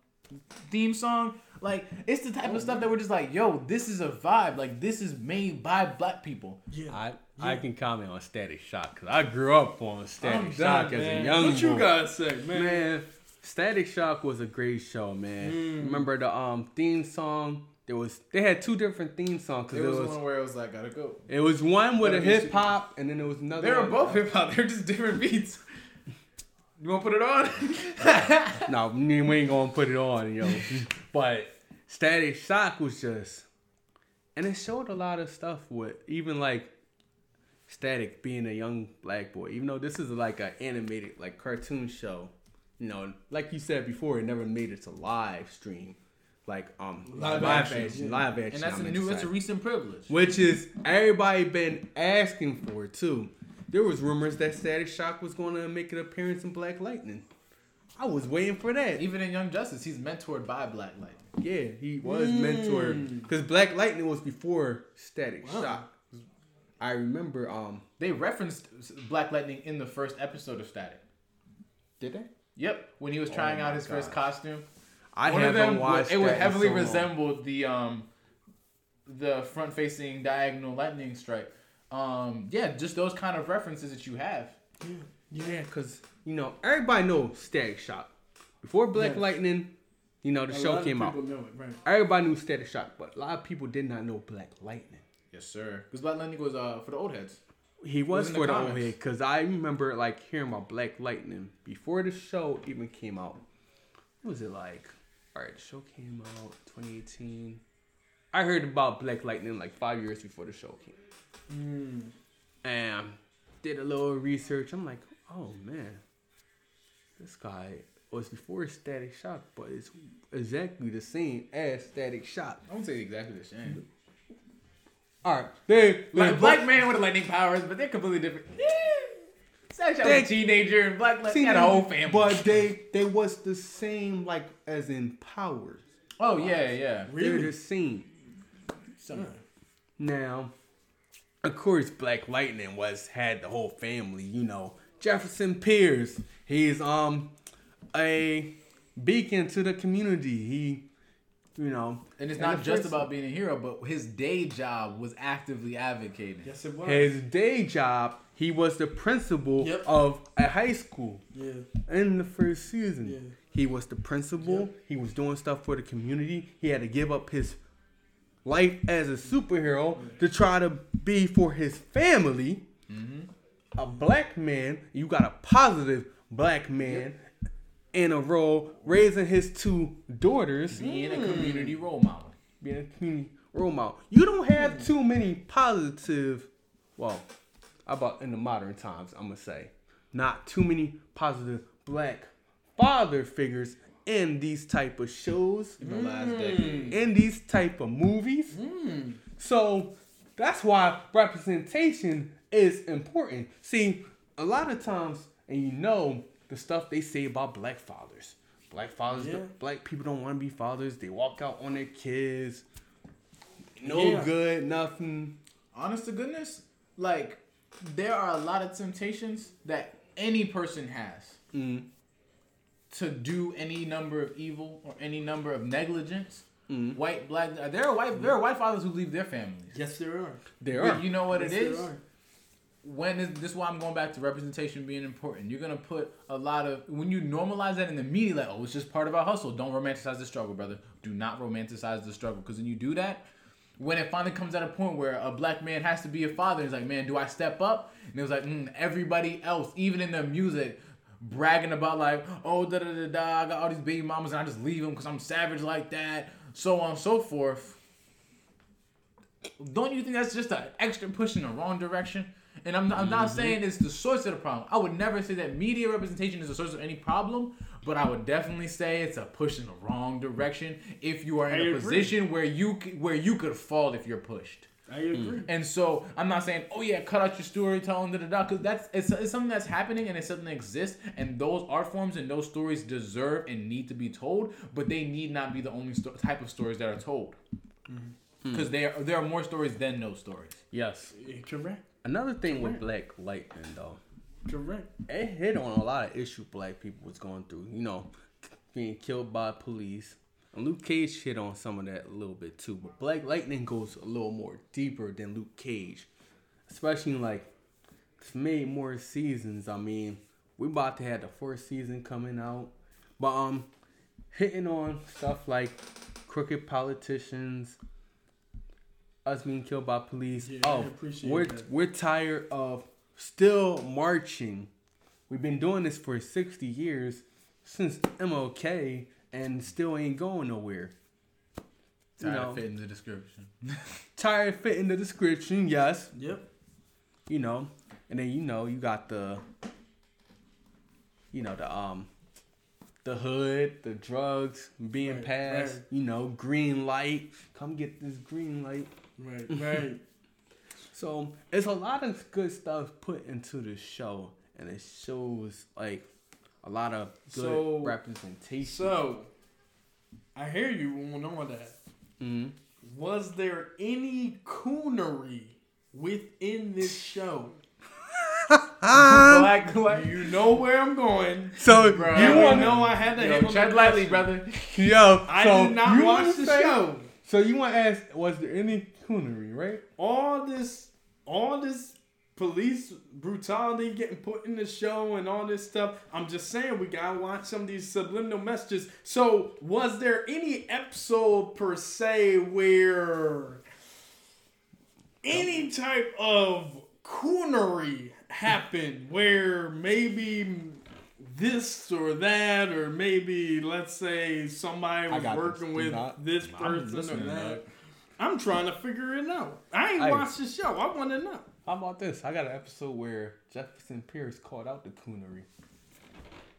theme song. Like it's the type of stuff that we're just like, yo, this is a vibe. Like this is made by black people. Yeah. I I can comment on Static Shock because I grew up on Static I'm Shock done, as man. a young What you boy. guys say, man? Man, Static Shock was a great show, man. Mm. Remember the um theme song? There was they had two different theme songs It was, it was one where it was like, gotta go. it was one with a Gotta be hip hop and then there was another. They were both hip hop. They're just different beats. You want to put it on? No, we ain't gonna put it on, yo. but Static Shock was just, and it showed a lot of stuff with even like Static being a young black boy. Even though this is like an animated like cartoon show, you know, like you said before, it never made it to live stream, like um Live live, action, action, yeah. live action. and that's I a meant to new, that's a recent privilege. which is everybody been asking for too. There was rumors that Static Shock was going to make an appearance in Black Lightning. I was waiting for that. Even in Young Justice, he's mentored by Black Lightning. Yeah, he was mentored because Black Lightning was before Static Wow. Shock. I remember. Um, They referenced Black Lightning in the first episode of Static. did they? Yep, when he was trying Oh out my his first costume. I One of haven't them, watched. it would that heavily so resemble the um, the front-facing diagonal lightning strike. Um, yeah, just those kind of references that you have. Yeah, because you know everybody knows Static Shock. Before Black Yes. Lightning, you know the A show lot of came out. Know it, right. Everybody knew Static Shock, but a lot of people did not know Black Lightning. Yes, sir. Because Black Lightning was uh for the old heads. He was in the for the old comics. head because I remember like hearing about Black Lightning before the show even came out. What was it like? All right, the show came out 2018. I heard about Black Lightning like five years before the show came, Mm. and did a little research. I'm like, oh man, this guy was before Static Shock, but it's exactly the same as Static Shock. I won't say exactly the same. All right, they, Like Black Man with lightning powers, but they're completely different. Yeah. Static was They- a teenager, and Black Lightning See, had a whole family. But they they was the same like as in powers. oh yeah, yeah. They're Really? the same. Son. Now, of course, Black Lightning was had the whole family. You know, Jefferson Pierce. He's um a beacon to the community. He, you know, And it's and not just first- about being a hero, but his day job was actively advocating. Yes, it was. his day job. He was the principal Yep. of a high school. yeah. in the first season. Yeah. He was the principal. Yep. He was doing stuff for the community. He had to give up his life as a superhero to try to be for his family. Mm-hmm. A black man. You got a positive black man in a role raising his two daughters, Being a mm. community role model. being a community role model. You don't have mm. too many positive. Well, how about in the modern times? I'm gonna say not too many positive black father figures in these type of shows, In the last mm. decade. in these type of movies. Mm. So that's why representation is important. See, a lot of times, and you know the stuff they say about black fathers. Black fathers, Yeah. black people don't want to be fathers. They walk out on their kids. No Yeah. good, nothing. Honest to goodness, like there are a lot of temptations that any person has Mm. to do any number of evil or any number of negligence. Mm. White, black. There are white. There are white fathers who leave their families. Yes, there are. There But are. you know what yes, it is? There are. when is this is why I'm going back to representation being important. You're gonna put a lot of when you normalize that in the media, like oh, it's just part of our hustle. Don't romanticize the struggle, brother. Do not romanticize the struggle because when you do that, when it finally comes at a point where a black man has to be a father, he's like, man, do I step up? And it was like mm, everybody else, even in the music. Bragging about like, oh da da da da, I got all these baby mamas and I just leave them because I'm savage like that, so on and so forth. don't you think that's just an extra push in the wrong direction? And I'm not, I'm not Mm-hmm. saying it's the source of the problem. I would never say that media representation is the source of any problem, but I would definitely say it's a push in the wrong direction if you are in I a agree. position where you where you could fall if you're pushed. I agree. And so I'm not saying, oh yeah, cut out your storytelling, da da da, because that's it's, it's something that's happening and it's something that exists, and those art forms and those stories deserve and need to be told, but they need not be the only sto- type of stories that are told, mm-hmm. because there there are more stories than no stories. Yes. Yeah, Correct. Another thing with Black Lightning though, Correct. it hit on a lot of issues black people was going through. You know, being killed by police. And Luke Cage hit on some of that a little bit too. But Black Lightning goes a little more deeper than Luke Cage. Especially like it's made more seasons. I mean, we about to have the fourth season coming out. But um hitting on stuff like crooked politicians, us being killed by police. Yeah, oh, we're that. we're tired of still marching. We've been doing this for 60 years since MLK and still ain't going nowhere. You Tired know, of fitting the description. tired of fitting the description, yes. Yep. You know, and then you know you got the, you know the um, the hood, the drugs being Right, passed. right. You know, green light. Come get this green light. Right. Right. So it's a lot of good stuff put into the show, and it shows like a lot of good So- representation. so, I hear you on all that. Mhm. Was there any coonery within this show? Black, black. You know where I'm going. So Bro. You want know I had to Yo, handle lightly, brother. yo? I so did not watch the say- show. So you want to ask, was there any coonery, right? all this all this police brutality getting put in the show and all this stuff i'm just saying we gotta watch some of these subliminal messages so was there any episode per se where any type of coonery happened where maybe this or that or maybe let's say somebody was got this. working with not- this person or that. I'm trying to figure it out. I ain't Hey. watched the show. I want to know. How about this? I got an episode where Jefferson Pierce called out the coonery.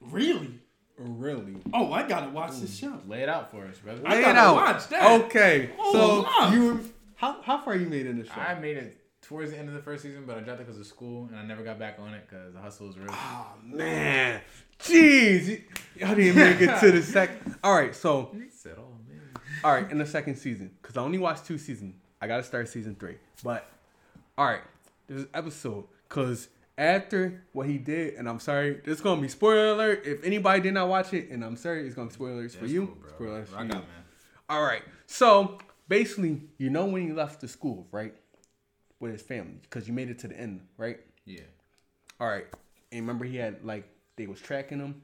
Really? Really? Oh, I gotta watch this show. Lay it out for us, brother. I Lay gotta it out. watch that. Okay. Oh, so wow. you how how far you made in the show? I made it towards the end of the first season, but I dropped it because of school, and I never got back on it because the hustle was real. Oh man, jeez, y- y'all didn't make it to the second. All right, so He said, "Oh man." All right, in the second season, because I only watched two seasons. I gotta start season three. But all right, an episode because after what he did, and I'm sorry, this gonna be spoiler alert. If anybody did not watch it, and I'm sorry, it's gonna be spoiler alerts for you. cool, bro. Spoiler alerts for Rock you. out, man. All right, so basically, you know when he left the school, right, with his family, because you made it to the end, right? Yeah. All right. And remember he had like they was tracking him.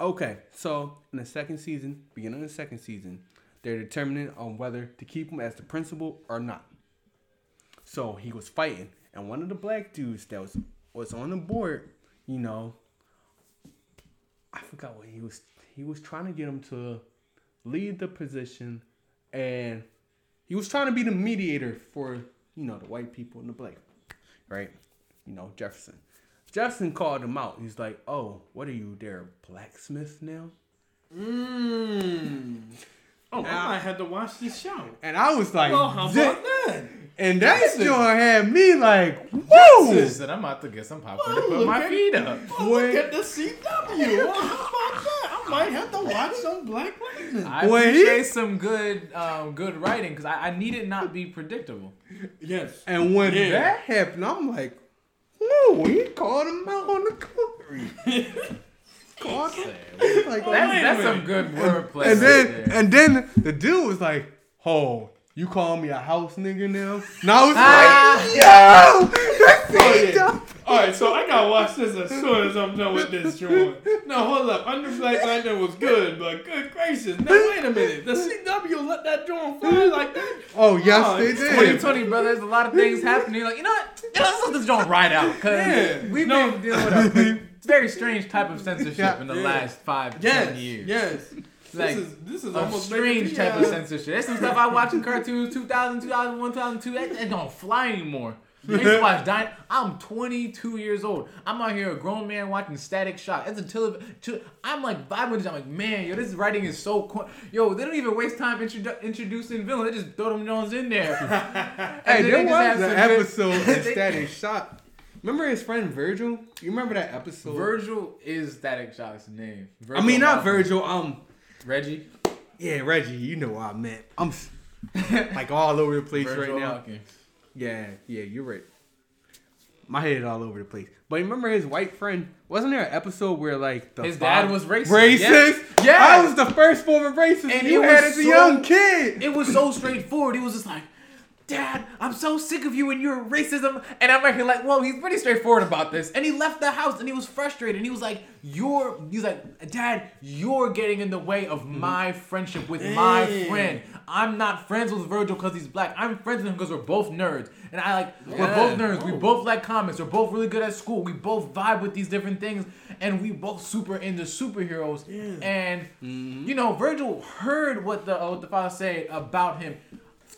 Okay, so in the second season, beginning of the second season, they're determining on whether to keep him as the principal or not. So he was fighting, and one of the black dudes that was was on the board, you know, I forgot what he was. He was trying to get him to lead the position, and he was trying to be the mediator for you know the white people and the black, right? You know Jefferson. Jefferson called him out. He's like, "Oh, what are you there, blacksmith now?" Mmm. Oh, Yeah. I might have to watch this show. And I was like, Oh, how "Zit." about that? and that Listen. joint had me like, He "Whoa!" said, "I'm about to get some popcorn Oh, to put look my at- feet up." Oh, look at the CW. Oh, how about that? I might have to watch some Black Lightning. I When he- appreciate some good, um, good writing because I, I need it not be predictable. Yes. And when Yeah. that happened, I'm like, "Whoa!" He called him out on the coonery. him. Like, That's, that's some good wordplay. and right then there. and then the dude was like, "Oh, you call me a house nigga now?" And I was Ah. like, "Yo, that's Oh, yeah. dog." All right, so I gotta watch this as soon as I'm done with this drawing. No, hold up. Under Black Lightning was good, but good gracious. Now, wait a minute. The CW let that drawing fly like that? Oh yes, Oh, they it's did. 2020, brother, there's a lot of things happening. Like, you know what? Let's let this joint ride out because Yeah. we've No. been dealing with a very strange type of censorship Yeah. in the Yeah. last five, Yes, ten years. yes. Like, this is this is a almost strange type of censorship. There's some stuff I watch in cartoons 2000, 2001, 2002. That, that don't fly anymore. I used to watch Dino. I'm 22 years old. I'm out here a grown man watching Static Shock. That's a television. I'm like vibing with this. I'm like, man, yo, this writing is so cool. Yo, they don't even waste time introdu- introducing villains. They just throw them Jones in there. Hey, there they just was an good- episode in Static Shock. Remember his friend Virgil? You remember that episode? Virgil is Static Shock's name. I mean, not Malcolm. Virgil. Um, Reggie. yeah, Reggie. You know what I meant. I'm like all over the place Virgil right now. Yeah, yeah, you're right. My head is all over the place. But remember his white friend? Wasn't there an episode where like the His dad was racist. racist? Yeah. Yeah. I was the first form of racism And you had was as a so- young kid. It was so straightforward. He was just like, Dad, I'm so sick of you and your racism. And I'm actually like, well, he's pretty straightforward about this. And he left the house and he was frustrated. And he was like, You're, he's like, Dad, you're getting in the way of my friendship with my friend. I'm not friends with Virgil because he's black. I'm friends with him because we're both nerds. And I like, we're both nerds. We both like comics. We're both really good at school. We both vibe with these different things. And we both super into superheroes. And, you know, Virgil heard what the, uh, what the father said about him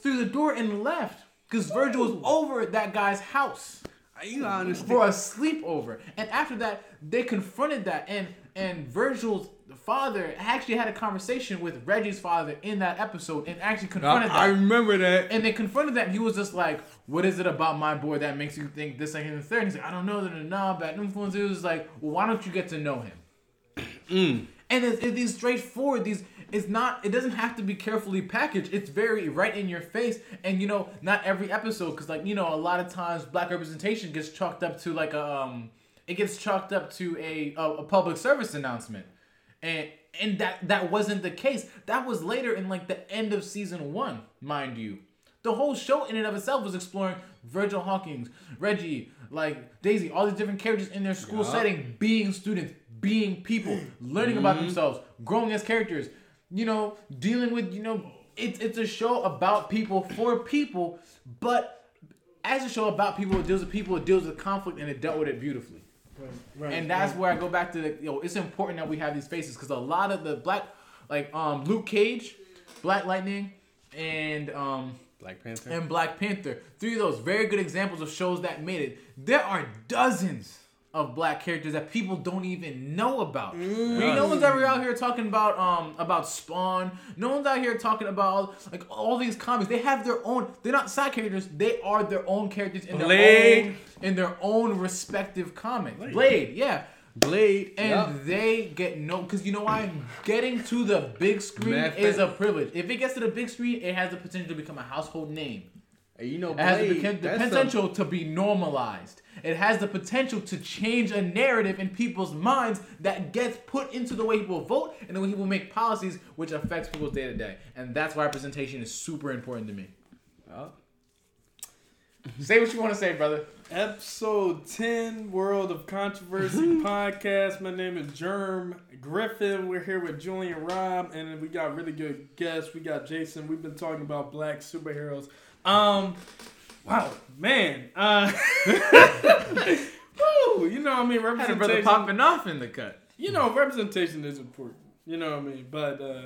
through the door and left because Virgil was over at that guy's house You understand. for a sleepover. And after that, they confronted that, and and Virgil's father actually had a conversation with Reggie's father in that episode, and actually confronted I, I remember that. And they confronted that, and he was just like, "What is it about my boy that makes you think this, second, and the third? And he's like, "I don't know, that nah, bad influence." It was like, "Well, why don't you get to know him?" Mm. And it's, it's these straightforward. These it's not. It doesn't have to be carefully packaged. It's very right in your face. And you know, not every episode, because like you know, a lot of times black representation gets chalked up to like a um, it gets chalked up to a a, a public service announcement, and and that that wasn't the case. That was later in like the end of season one, mind you. The whole show in and of itself was exploring Virgil Hawkins, Reggie, like Daisy, all these different characters in their school setting, being students, being people, learning about Mm-hmm. themselves, growing as characters, you know, dealing with, you know, it's it's a show about people for people, but as a show about people, it deals with people, it deals with conflict, and it dealt with it beautifully. Right, right, And that's right. where I go back to the, you know, it's important that we have these faces because a lot of the black, like um Luke Cage, Black Lightning, and um Black Panther. and Black Panther. Three of those very good examples of shows that made it. There are dozens of black characters that people don't even know about. I mean, no one's ever out here talking about um about Spawn. No one's out here talking about like all these comics. They have their own. They're not side characters. They are their own characters in their own in their own respective comics. Blade, yeah. Blade. And yup. they get no, because you know why? Getting to the big screen is a privilege. If it gets to the big screen, it has the potential to become a household name. Hey, you know, It has the, the that's a- potential to be normalized. It has the potential to change a narrative in people's minds that gets put into the way people vote and the way people make policies, which affects people's day to day. And that's why representation is super important to me. Yup. Say what you want to say, brother. Episode 10, World of Controversy podcast. My name is Germ Griffin. We're here with Julian Rob, and we got really good guests. We got Jason. We've been talking about black superheroes. Um, wow, man. Uh, woo, you know what I mean? Had a brother Representation. popping off in the cut. You know, representation is important. You know what I mean? But uh,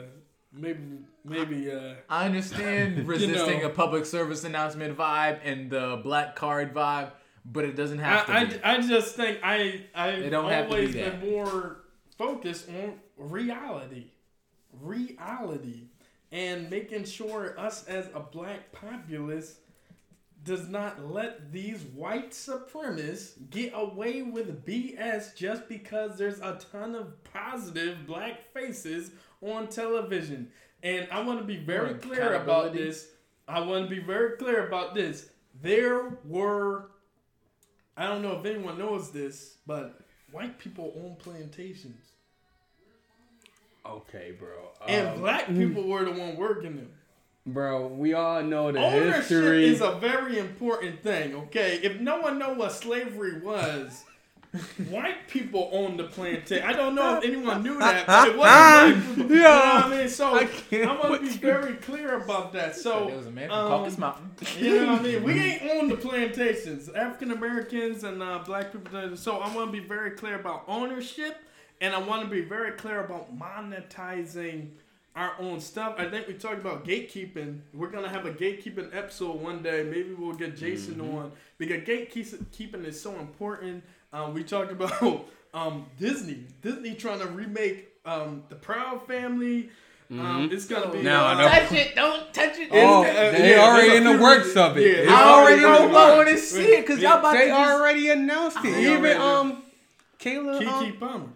maybe, maybe. Uh, I understand resisting know. a public service announcement vibe and the black card vibe, but it doesn't have to I, be. I, I just think I I've don't have to be always been more focused on reality, reality, and making sure us as a black populace does not let these white supremacists get away with BS just because there's a ton of positive black faces on television. And I want to be very Or clear about this. I want to be very clear about this. There were I don't know if anyone knows this, but white people own plantations. Okay, bro. And Um, black people were the one working them. bro, we all know the Ownership history. is a very important thing, okay? If no one know what slavery was, white people owned the plantation. I don't know if anyone knew that, but it wasn't black people. You know what I mean? So I I'm gonna be you. very clear about that. So there was a man from um, Caucasus Mountain. You know what I mean? We ain't on the plantations. African Americans and uh, black people. So I want to be very clear about ownership, and I want to be very clear about monetizing our own stuff. I think we talked about gatekeeping. We're gonna have a gatekeeping episode one day. Maybe we'll get Jason Mm-hmm. on because gatekeeping is so important. Um, we talked about um, Disney. Disney trying to remake um, the Proud Family. Um, it's gonna be Mm-hmm. Now I uh, know. Touch it, don't touch it. Oh, uh, they yeah, already in the works reasons. of it. Yeah, It's it's I already already know in I the want to see it because y'all about They to just. already announced it. They Even already um, Kayla. Keke Um, Palmer.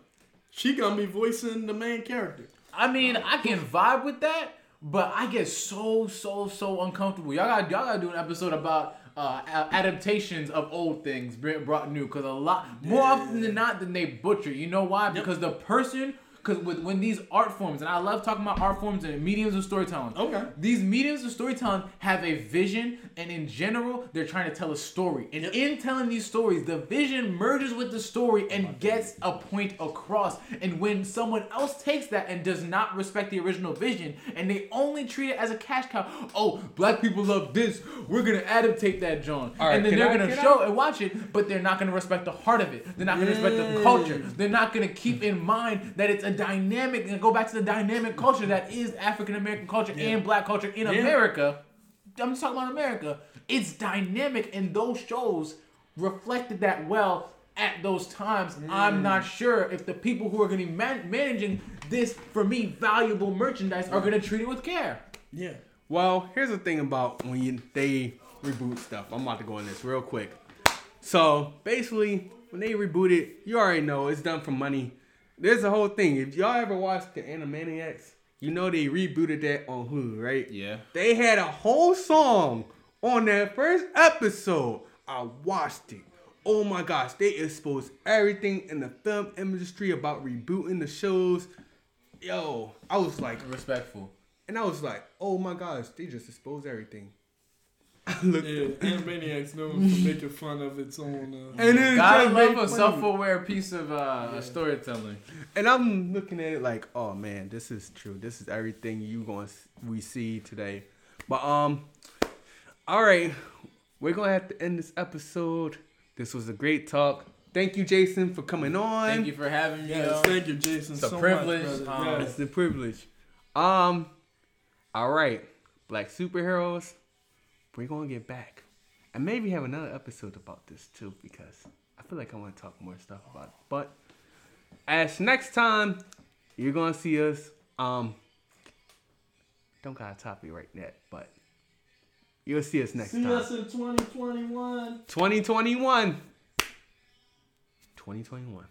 She gonna be voicing the main character. I mean, I can vibe with that, but I get so so so uncomfortable. Y'all got y'all gotta do an episode about uh, a- adaptations of old things brought new because a lot more often than not than they butcher. You know why? Because the person. Because with when these art forms, and I love talking about art forms and mediums of storytelling. Okay. These mediums of storytelling have a vision, and in general, they're trying to tell a story. And Yep. in telling these stories, the vision merges with the story and gets a point across. And when someone else takes that and does not respect the original vision, and they only treat it as a cash cow, oh, black people love this, we're gonna adaptate that, John. Right, and then they're I- gonna show and watch it, but they're not gonna respect the heart of it. They're not gonna respect the culture. They're not gonna keep in mind that it's a dynamic and go back to the dynamic culture that is African American culture and black culture in Yeah. America. I'm just talking about America. It's dynamic, and those shows reflected that well at those times. I'm mm. not sure if the people who are going to be man- managing this, for me, valuable merchandise are going to treat it with care. Yeah. Well, here's the thing about when you, they reboot stuff. I'm about to go on this real quick. So basically, when they reboot it, you already know it's done for money. There's a whole thing. If y'all ever watched the Animaniacs, you know they rebooted that on Hulu, right? Yeah. They had a whole song on that first episode. I watched it. Oh my gosh, they exposed everything in the film industry about rebooting the shows. Yo, I was like, Respectful. and I was like, oh my gosh, they just exposed everything. I looked Yeah, Animaniacs known for making fun of its own. Uh, and then Gotta love a self-aware piece of uh, storytelling. And I'm looking at it like, oh man, this is true. This is everything you going to we see today. But um, all right, we're gonna have to end this episode. This was a great talk. Thank you, Jason, for coming on. Thank you for having me. yes, thank you, Jason. It's a so privilege, Much, um, Yes. It's a privilege. Um, all right, black superheroes. We're gonna get back, and maybe have another episode about this too, because I feel like I want to talk more stuff about it. But as next time, you're gonna see us. Um, don't got a topic right yet, but you'll see us next See time. See us in 2021. 2021. 2021.